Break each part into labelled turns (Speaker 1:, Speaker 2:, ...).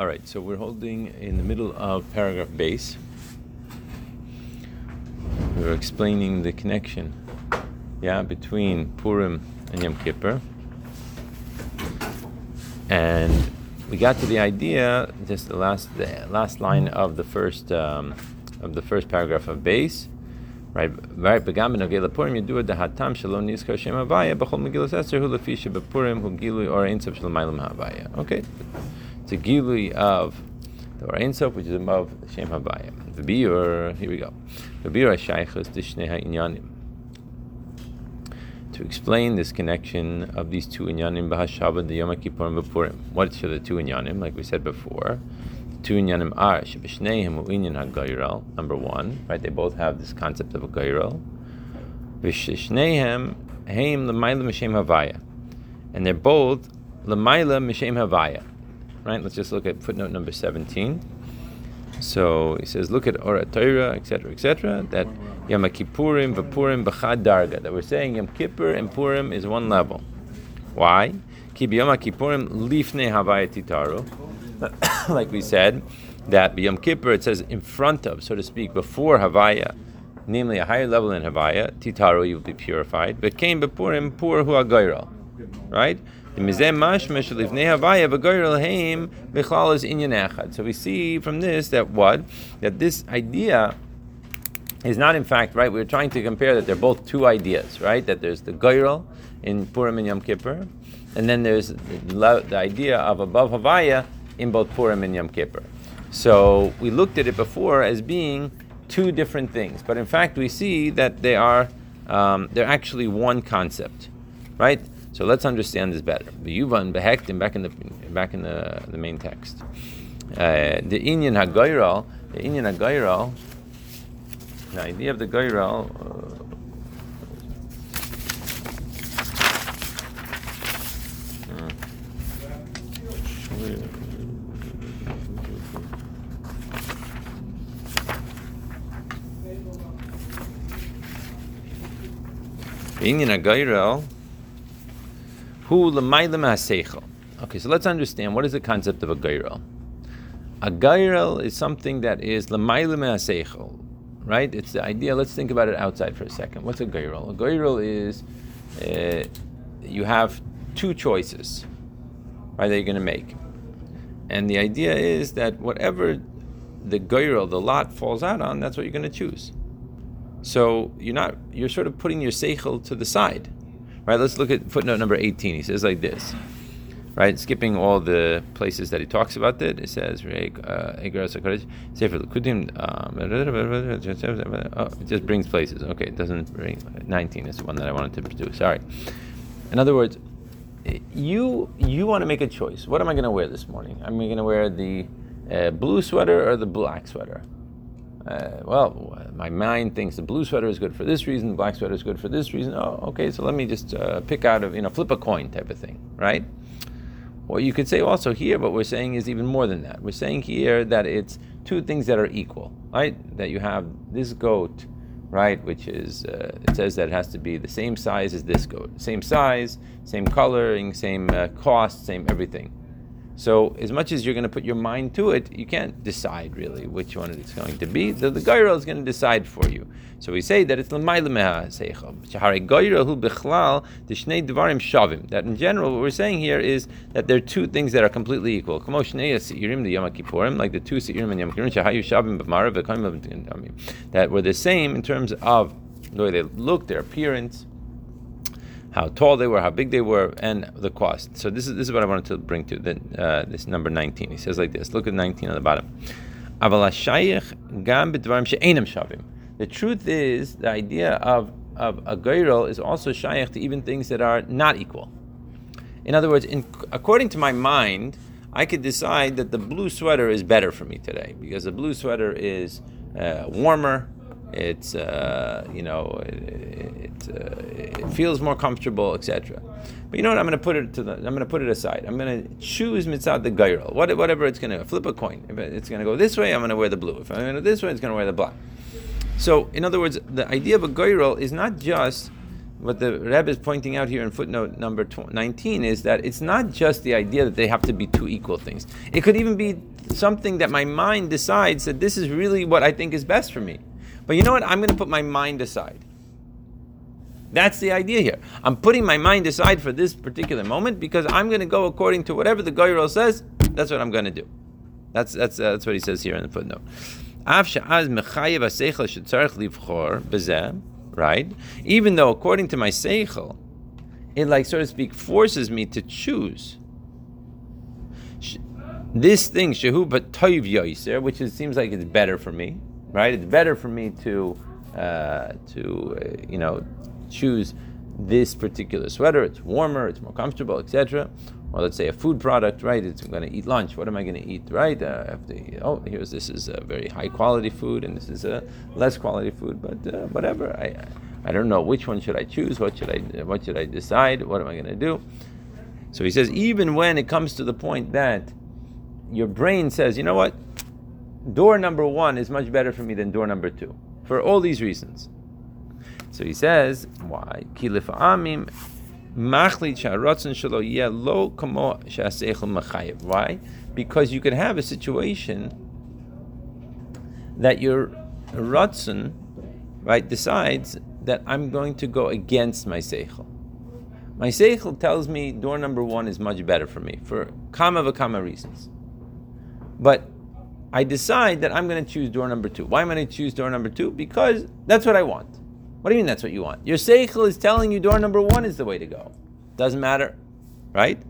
Speaker 1: All right, so we're holding in the middle of paragraph base. We're explaining the connection, yeah, between Purim and Yom Kippur, and we got to the idea, just the last the last line of the first um, of the first paragraph of base, right? Right. Begam benogel Purim yedua dahatam shalom nizkar shem havaya b'chol megillas esther hu lefi shebepurim hu gilui or ein shalom havaya. Okay. A gilui of the Ein Sof, which is above Shem Havaya. The Biur, here we go. The Biur Shaykhus Dishnei Inyanim. To explain this connection of these two Inyanim, Bahashaba, the Yom Kippur and Bapurim. What are the two Inyanim, like we said before? The two Inyanim are Shabishneim Inyan HaGayral, number one, right? They both have this concept of a Gayral. Vishnehem Haim Lamaila Mishem Havaya. And they're both Lamaila Mishem Havaya right? Let's just look at footnote number 17. So he says, look at Ora Torah, etc., etc., that Yom Kippurim, Vapurim, B'chad Darga, that we're saying Yom Kippur and Purim is one level. Why? Ki Yom Kippurim lifne Havaya Titaru. like we said, that Yom Kippur it says in front of, so to speak, before Havaya, namely a higher level in Havaya, Titaru, you will be purified. But came Bepurim, Pur Hu Right? So we see from this that what? That this idea is not in fact, right, we're trying to compare that they're both two ideas, right? That there's the Goyrel in Purim and Yom Kippur, and then there's the, the idea of above Havaya in both Purim and Yom Kippur. So we looked at it before as being two different things, but in fact we see that they are um, they're actually one concept, right? So let's understand this better. The Yuvan behektim back in the back in the, the main text. Uh, the Inyan Hagoyral, the Inyan Hagoyral, the idea of the Goyral. Uh, Hagoyral. Okay, so let's understand what is the concept of a gairel. A gairel is something that is l'mayla right? It's the idea. Let's think about it outside for a second. What's a gairel? A gairel is uh, you have two choices, right? That you're going to make, and the idea is that whatever the gairel, the lot falls out on, that's what you're going to choose. So you're not you're sort of putting your seichel to the side Right, let's look at footnote number 18. He says like this. Right, skipping all the places that he talks about it, it says, uh, oh, it just brings places. Okay, it doesn't bring 19 is the one that I wanted to produce. Sorry. In other words, you you want to make a choice. What am I going to wear this morning? Am I going to wear the uh, blue sweater or the black sweater? Uh, well, my mind thinks the blue sweater is good for this reason, the black sweater is good for this reason. Oh, okay, so let me just uh, pick out of, you know, flip a coin type of thing, right? Or you could say also here, what we're saying is even more than that. We're saying here that it's two things that are equal, right? That you have this goat, right, which is, uh, it says that it has to be the same size as this goat. Same size, same coloring, same uh, cost, same everything. So as much as you're going to put your mind to it, you can't decide really which one it's going to be. The, the Gairel is going to decide for you. So we say that it's l'mayla shavim. That in general, what we're saying here is that there are two things that are completely equal. Like the two seirim and Yom Kippurim, that were the same in terms of the way they look, their appearance how tall they were, how big they were, and the cost. So this is this is what I wanted to bring to uh, this number 19. He says like this. Look at 19 on the bottom. The truth is, the idea of, of a goyrel is also shaykh to even things that are not equal. In other words, in, according to my mind, I could decide that the blue sweater is better for me today because the blue sweater is uh, warmer, it's uh, you know it, it, uh, it, feels more comfortable, etc. But you know what? I'm going to put it to the. I'm going to put it aside. I'm going to choose mitzad the gairel. What, whatever it's going to flip a coin. If it's going to go this way, I'm going to wear the blue. If I'm going to this way, it's going to wear the black. So, in other words, the idea of a gairel is not just what the Rebbe is pointing out here in footnote number 19 is that it's not just the idea that they have to be two equal things. It could even be something that my mind decides that this is really what I think is best for me. But you know what? I'm going to put my mind aside. That's the idea here. I'm putting my mind aside for this particular moment because I'm going to go according to whatever the Goyrol says. That's what I'm going to do. That's that's uh, that's what he says here in the footnote. Right? Even though according to my seichel, it like so to speak forces me to choose this thing but toiv yoiser, which is, seems like it's better for me, right? It's better for me to uh, to uh, you know choose this particular sweater. It's warmer, it's more comfortable, etc. Or let's say a food product, right? It's, I'm going to eat lunch. What am I going to eat, right? Uh, to, oh, here's this is a very high quality food, and this is a less quality food. But uh, whatever, I I don't know which one should I choose. What should I what should I decide? What am I going to do? So he says, even when it comes to the point that your brain says, you know what, door number one is much better for me than door number two, for all these reasons. So he says, why? Why? Because you can have a situation that your ratzon, right, decides that I'm going to go against my seichel. My seichel tells me door number one is much better for me for kama v'kama reasons. But I decide that I'm going to choose door number two. Why am I going to choose door number two? Because that's what I want. What do you mean that's what you want? Your seichel is telling you door number one is the way to go. Doesn't matter, right?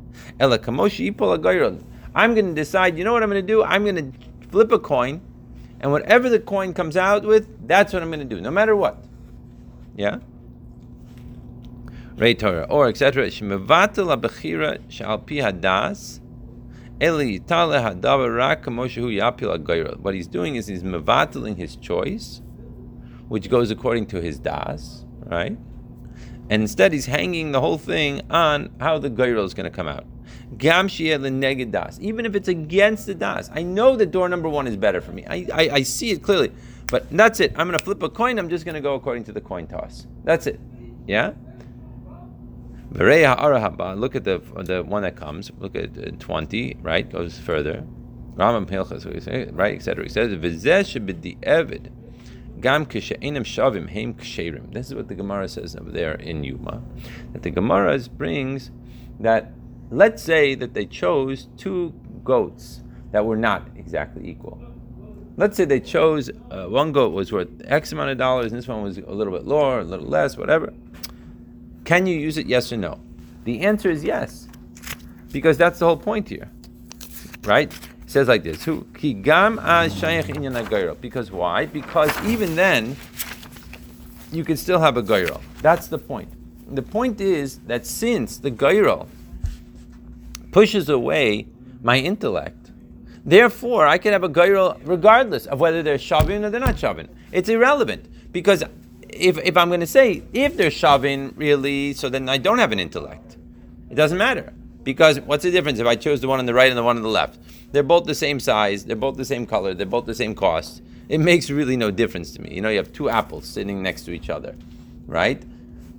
Speaker 1: I'm going to decide. You know what I'm going to do? I'm going to flip a coin, and whatever the coin comes out with, that's what I'm going to do, no matter what. Yeah. Ray Torah or etc. What he's doing is he's mevateling his choice which goes according to his das, right? And instead, he's hanging the whole thing on how the goyrel is going to come out. Even if it's against the das, I know that door number one is better for me. I, I, I see it clearly. But that's it. I'm going to flip a coin. I'm just going to go according to the coin toss. That's it. Yeah? Look at the the one that comes. Look at uh, 20, right? Goes further. Ramam right, etc. He says, Gam kishe'inim shavim heim ksherim. This is what the Gemara says over there in Yuma. That the Gemara brings that, let's say that they chose two goats that were not exactly equal. Let's say they chose uh, one goat was worth X amount of dollars, and this one was a little bit lower, a little less, whatever. Can you use it? Yes or no? The answer is yes, because that's the whole point here, right? It says like this: Who gam Because why? Because even then, you can still have a gairo. That's the point. The point is that since the gairo pushes away my intellect, therefore I can have a gairo regardless of whether they're shavin or they're not shavin. It's irrelevant because if, if I'm going to say if they're shavin really, so then I don't have an intellect. It doesn't matter because what's the difference if I chose the one on the right and the one on the left? They're both the same size, they're both the same color, they're both the same cost. It makes really no difference to me. You know, you have two apples sitting next to each other, right?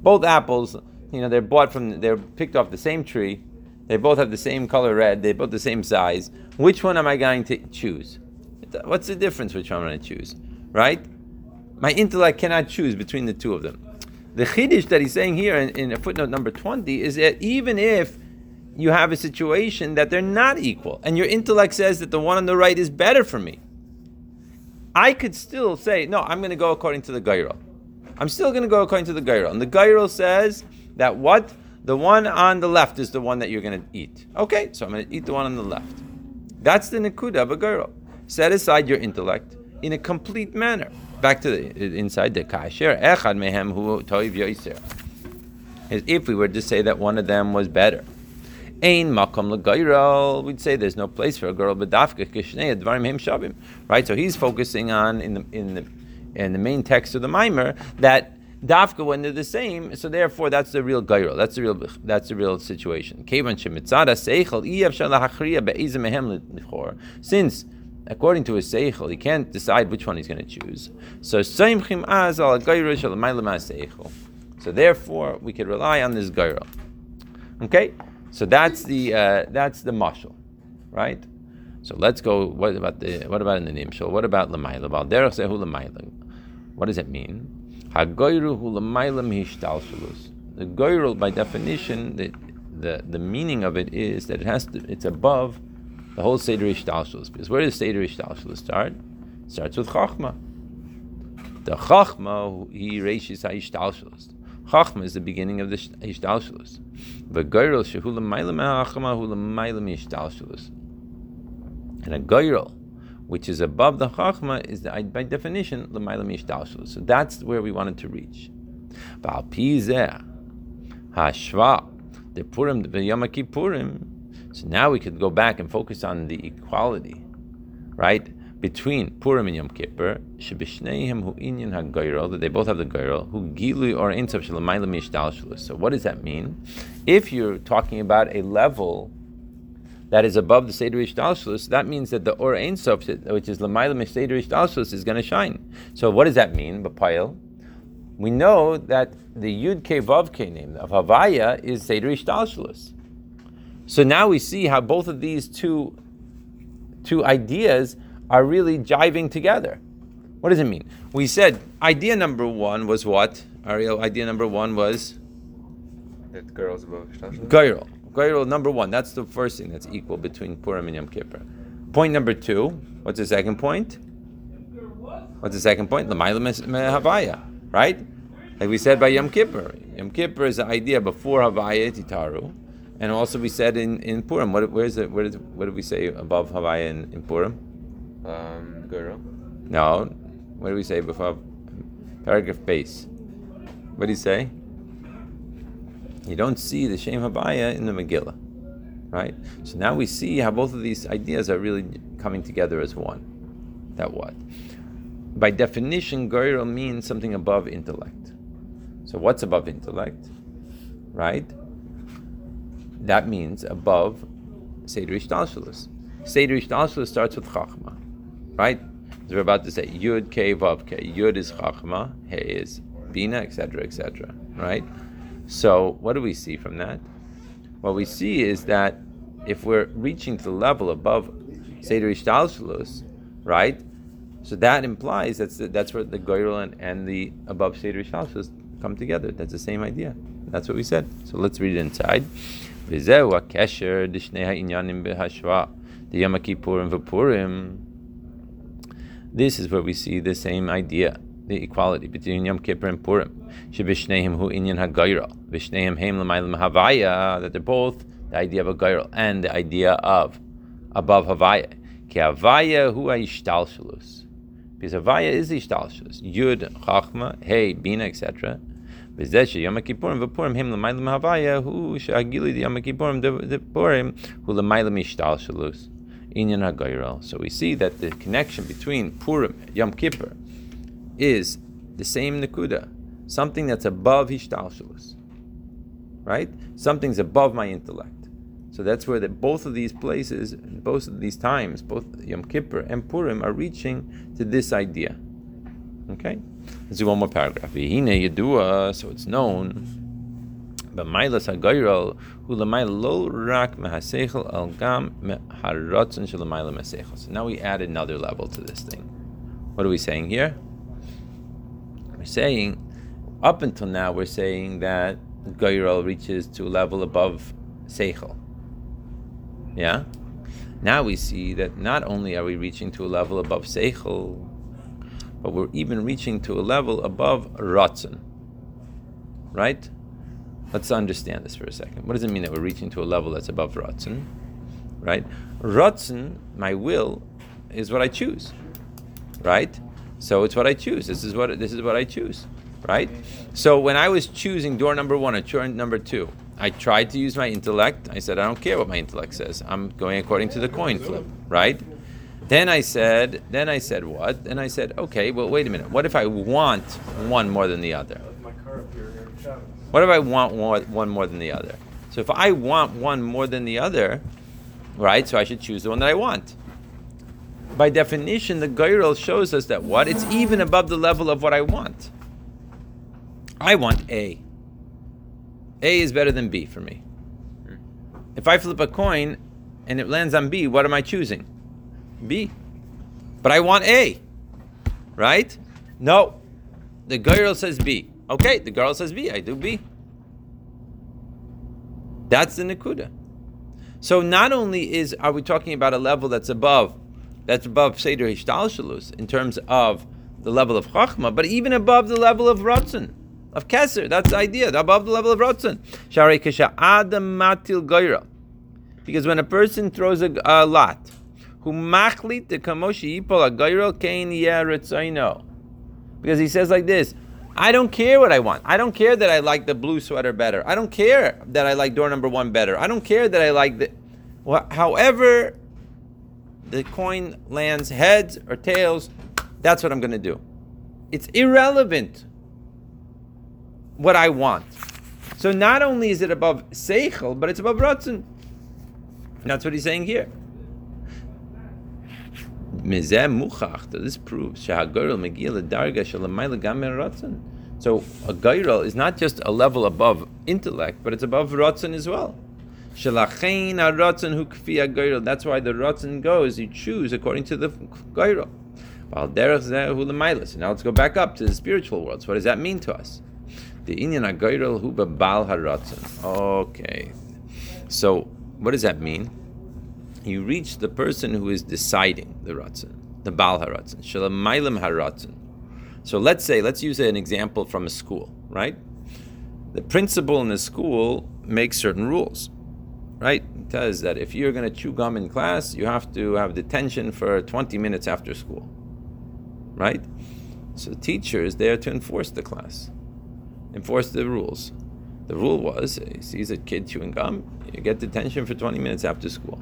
Speaker 1: Both apples, you know, they're bought from, they're picked off the same tree. They both have the same color red. They're both the same size. Which one am I going to choose? What's the difference which one I'm going to choose, right? My intellect cannot choose between the two of them. The chiddush that he's saying here in, in footnote number 20 is that even if you have a situation that they're not equal, and your intellect says that the one on the right is better for me. I could still say, no, I'm going to go according to the Gairo. I'm still going to go according to the Gairo. And the Gairo says that what? The one on the left is the one that you're going to eat. Okay, so I'm going to eat the one on the left. That's the Nakuda of a Gairo. Set aside your intellect in a complete manner. Back to the inside the Kasher, Echad Mehem Hu Toiv Yoiser. If we were to say that one of them was better, Ein makom legoyrel. We'd say there's no place for a girl, but dafka kishnei dvarim hem shavim. Right. So he's focusing on in the in the in the main text of the mimer that dafka when they're the same. So therefore, that's the real gairo. That's the real. That's the real situation. Since according to his seichel, he can't decide which one he's going to choose. So seimchim az al seichel. So therefore, we could rely on this Gairel. Okay, so that's the uh, that's the mashal, right? So let's go. What about the what about in the nimshal? What about lemaila? Lemaila. What does it mean? Hagoyru hu lemaila mihishtalshalus. The goyrel, by definition, the, the the meaning of it is that it has to. It's above the whole seder ishtalshalus. Because where does seder ishtalshalus start? It starts with chachma. The chachma he reishis ha'ishtalshalus. Chachma is the beginning of the ishtalshalus. The goyrel shehu lemaila me'achama hu lemaila mihishtalshalus. And a goyrel, which is above the chachma, is the, by definition l'mayla mishtalshul. So that's where we wanted to reach. Ba'al pizeh hashva the purim the Yom Kippurim. So now we could go back and focus on the equality, right? Between Purim and Yom Kippur, shebishneihem hu inyan hagoyrel, that they both have the goyrel, who gilui or Ein Sof shalamayla mishtal So what does that mean? If you're talking about a level that is above the Seder Ishtalshlus, that means that the Or Ein Sof, which is Lamaila Seder Ishtalshlus, is going to shine. So what does that mean, Bapayel? We know that the Yud Ke Vav Ke name of Havaya is Seder Ishtalshlus. So now we see how both of these two, two ideas are really jiving together. What does it mean? We said idea number one was what? Ariel, idea number one was?
Speaker 2: That girls?
Speaker 1: Girl. Goyrel number one, that's the first thing that's equal between Purim and Yom Kippur. Point number two, what's the second point? What's the second point? L'mayla Havaya, right? Like we said by Yom Kippur. Yom Kippur is the idea before Havaya Titaru. And also we said in, in Purim, what, where is it, what, is, what did we say above Havaya in, in Purim?
Speaker 2: Um, Goyrel.
Speaker 1: No. What did we say before? Paragraph base. What did he say? You don't see the Shem Habaya in the Megillah, right? So now we see how both of these ideas are really coming together as one. That what? By definition, Goyrel means something above intellect. So what's above intellect, right? That means above Seder Ishtalshalis. Seder Ishtalshalis starts with Chachma, right? As we're about to say, Yud, K, Vav, K. Yud is Chachma, He is Bina, etc., etc., right? So, what do we see from that? What we see is that if we're reaching to the level above Seder Ishtalshalus, right? So that implies that's the, that's where the Goyrel and, and, the above Seder Ishtalshalus come together. That's the same idea. That's what we said. So let's read it inside. The Yom Kippurim v'Purim. This is where we see the same idea the equality between Yom Kippur and Purim. Shebishneim hu inyan hagayra. Vishneim heim l'maylam havaya. That they're both the idea of a gayra and the idea of above havaya. Ki havaya hu ishtalshalus. Because havaya is ishtalshalus. Yud, chachma, hey, bina, etc. V'zeh Yom Kippurim v'Purim heim l'maylam havaya hu she'agili the Yom Kippurim the Purim hu l'maylam ishtalshalus. Inyan hagayra. So we see that the connection between Purim, Yom Kippur, is the same nakuda, something that's above hishtalshalus, right? Something's above my intellect. So that's where the, both of these places, both of these times, both Yom Kippur and Purim, are reaching to this idea. Okay, let's do one more paragraph. So it's known. But Mailas Hagayral, who lo rak mehasechel al gam haratzon shelamayla mesechel. So now we add another level to this thing. What are we saying here? We're saying, up until now, we're saying that Goyrel reaches to a level above Seichel. Yeah? Now we see that not only are we reaching to a level above Seichel, but we're even reaching to a level above Ratzon. Right? Let's understand this for a second. What does it mean that we're reaching to a level that's above Ratzon? Right? Ratzon, my will, is what I choose. Right? So it's what I choose. This is what this is what I choose, right? So when I was choosing door number one or door number two, I tried to use my intellect. I said I don't care what my intellect says. I'm going according to the coin flip, right? Then I said, then I said what? Then I said, okay, well wait a minute. What if I want one more than the other? What if I want one more than the other? So if I want one more than the other, right? So I should choose the one that I want by definition, the Goyrel shows us that what? It's even above the level of what I want. I want A. A is better than B for me. Hmm. If I flip a coin and it lands on B, what am I choosing? B. But I want A, right? No. The girl says B. Okay, the girl says B. I do B. That's the Nakuda. So not only is are we talking about a level that's above, that's above Seder Hishtalshalus in terms of the level of Chachma, but even above the level of Ratzon, of Keser. That's the idea, above the level of Ratzon. Sharei Kesha Adam Matil Goyra. Because when a person throws a, a lot, the kamoshi. Because he says like this, I don't care what I want. I don't care that I like the blue sweater better. I don't care that I like door number one better. I don't care that I like the. Well, however, the coin lands heads or tails, that's what I'm going to do. It's irrelevant what I want. So not only is it above seichel, but it's above ratzon. That's what he's saying here. This proves So a gairal is not just a level above intellect, but it's above ratzon as well. That's why the ratzon goes, you choose according to the gairal. So now let's go back up to the spiritual world. So what does that mean to us? The inyan agairal hu bal haratzon. Okay. So what does that mean? You reach the person who is deciding the ratzon, the bal haratzon, shalamaylim haratzon. So let's say, let's use an example from a school, right? The principal in the school makes certain rules, right? It says that if you're going to chew gum in class, you have to have detention for 20 minutes after school, right? So the teacher is there to enforce the class, enforce the rules. The rule was, he sees a kid chewing gum, you get detention for 20 minutes after school.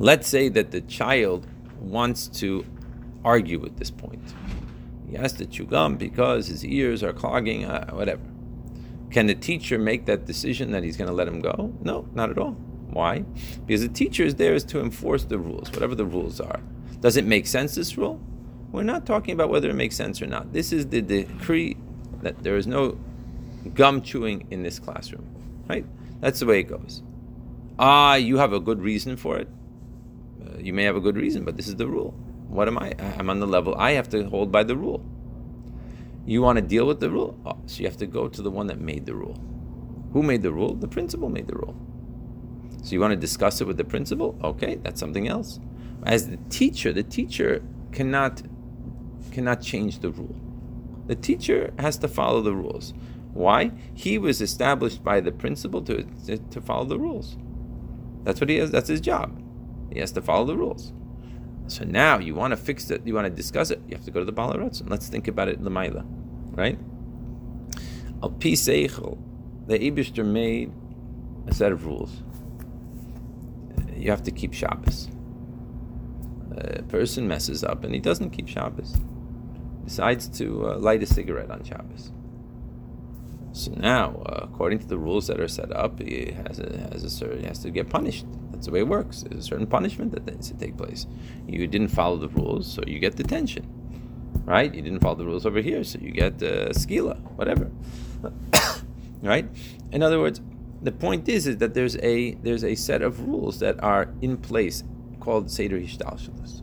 Speaker 1: Let's say that the child wants to argue at this point. He has to chew gum because his ears are clogging, uh, whatever. Can the teacher make that decision that he's going to let him go? No, not at all. Why? Because the teacher is there is to enforce the rules, whatever the rules are. Does it make sense, this rule? We're not talking about whether it makes sense or not. This is the decree that there is no gum chewing in this classroom, right? That's the way it goes. Ah, you have a good reason for it you may have a good reason, but this is the rule. What am I? I'm on the level. I have to hold by the rule. You want to deal with the rule? Oh, so you have to go to the one that made the rule. Who made the rule? The principal made the rule. So you want to discuss it with the principal? Okay, that's something else. As the teacher, the teacher cannot cannot change the rule. The teacher has to follow the rules. Why? He was established by the principal to, to, to follow the rules. That's what he has. That's his job. He has to follow the rules. So now you want to fix it, you want to discuss it, you have to go to the Balarotz. And let's think about it in the Lamaila, right? Al Pi Seichel, the Ibishter made a set of rules. You have to keep Shabbos. A person messes up and he doesn't keep Shabbos. Decides to uh, light a cigarette on Shabbos. So now, uh, according to the rules that are set up, he has a, has a certain, he has to get punished. That's the way it works. There's a certain punishment that needs to take place. You didn't follow the rules, so you get detention, right? You didn't follow the rules over here, so you get uh, skila, whatever, right? In other words, the point is is that there's a there's a set of rules that are in place called seder hishtalshalos.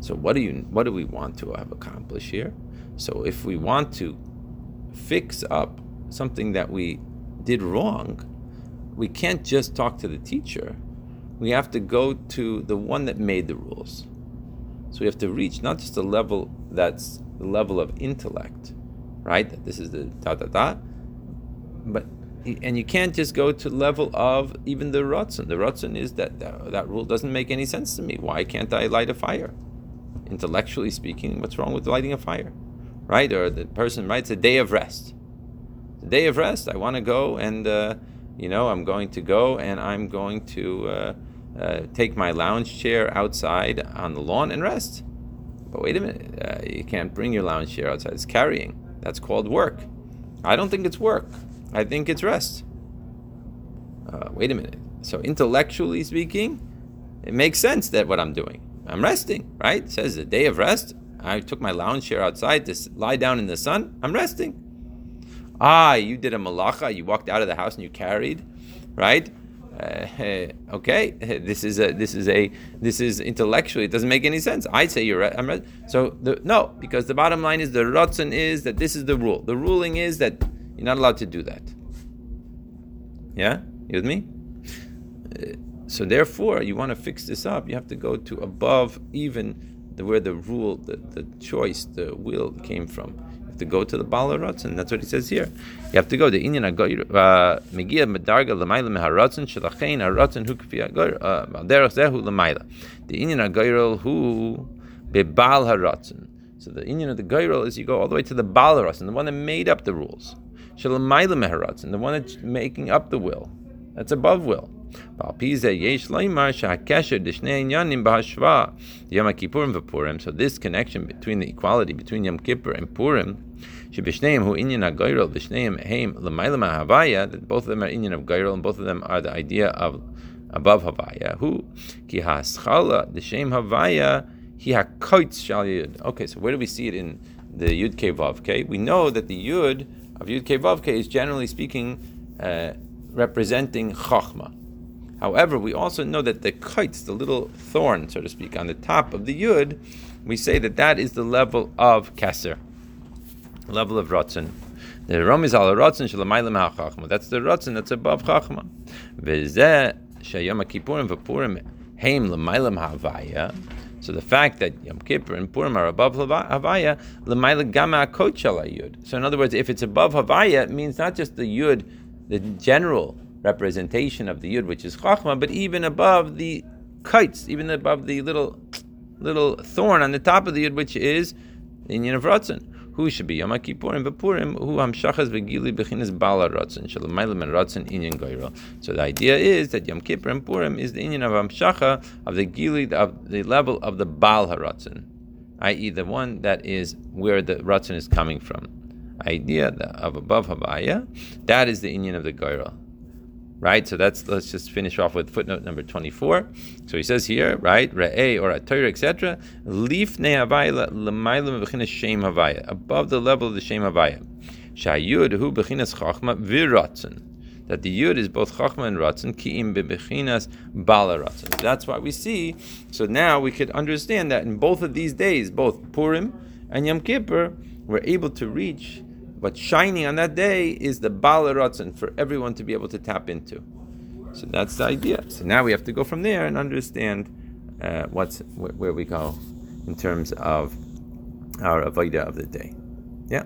Speaker 1: So what do you what do we want to have accomplished here? So if we want to fix up something that we did wrong, we can't just talk to the teacher. We have to go to the one that made the rules. So we have to reach not just a level that's the level of intellect, right? That this is the da da da, but and you can't just go to level of even the ratzon. The ratzon is that, that that rule doesn't make any sense to me. Why can't I light a fire? Intellectually speaking, what's wrong with lighting a fire, right? Or the person writes a day of rest. The day of rest. I want to go and. Uh, you know, I'm going to go and I'm going to uh, uh, take my lounge chair outside on the lawn and rest. But wait a minute, uh, you can't bring your lounge chair outside. It's carrying. That's called work. I don't think it's work. I think it's rest. Uh, wait a minute. So intellectually speaking, it makes sense that what I'm doing. I'm resting, right? It says a day of rest. I took my lounge chair outside to lie down in the sun. I'm resting. Ah, you did a malacha, you walked out of the house and you carried, right? Uh, okay, this is a this is a this is intellectually it doesn't make any sense. I'd say you're right. I'm right. So the, no, because the bottom line is the rotzen is that this is the rule. The ruling is that you're not allowed to do that. Yeah, you with me? Uh, so therefore, you want to fix this up. You have to go to above even the, where the rule, the, the choice, the will came from have to go to the Baal and That's what he says here. You have to go. The Inyan uh, Megia Medarga Lamaila Meharatzin Shalachain Haratzin Hu Kfi uh, Zehu Lamaila. The Inyan Agoyrel Hu Bebal Haratzin. So the Inyan of the Goyrel is you go all the way to the Baal Haratzin, the one that made up the rules. Shalamaila Meharatzin, the one that's making up the will. That's above will. So this connection between the equality between Yom Kippur and Purim, that both of them are inyan of Gairol and both of them are the idea of above Havaya. Who ki haschala the shem Havaya he hakoitz shal. Okay, so where do we see it in the Yud Ke Vav? We know that the Yud of Yud Ke Vav is generally speaking uh, representing Chachma. However, we also know that the kites, the little thorn, so to speak, on the top of the yud, we say that that is the level of keser, level of rotzen. The rom is al rotzen shalamaylam ha'chachma. That's the rotzen that's above chachma. V'zeh shayom kippurim v'purim heim l'maylam ha'avaya. So the fact that Yom Kippur and Purim are above Havaya, l'mayla gama yud. So in other words, if it's above Havaya, it means not just the yud, the general representation of the yud, which is chachma, but even above the kites, even above the little little thorn on the top of the yud, which is the Inyan of Ratzon. Who should be Yom Kippurim Bepurim? Who Hamshachas Vegili Bechinas Bala Ratzon Shalamaylam and Ratzon Inyan Goyro. So the idea is that Yom Kippur and Purim is the Inyan of Hamshacha of the Gili of the level of the Baal Haratzon, i.e. the one that is where the Ratzon is coming from. Idea of above Havaya, that is the Inyan of the Goyro right? So that's let's just finish off with footnote number twenty-four. So he says here, right, re'eh or a Torah, etc. Leaf ne'avaya l'maylam b'chinas shem havaya, above the level of the shem havaya. Shayud hu b'chinas chachma v'ratzon. That the yud is both chachma and ratzon, ki'im bebechinas bala ratzon. That's why we see. So now we could understand that in both of these days, both Purim and Yom Kippur, we're able to reach What's shining on that day is the Ratzon for everyone to be able to tap into. So that's the idea. So now we have to go from there and understand uh, what's where, where we go in terms of our avodah of the day. Yeah.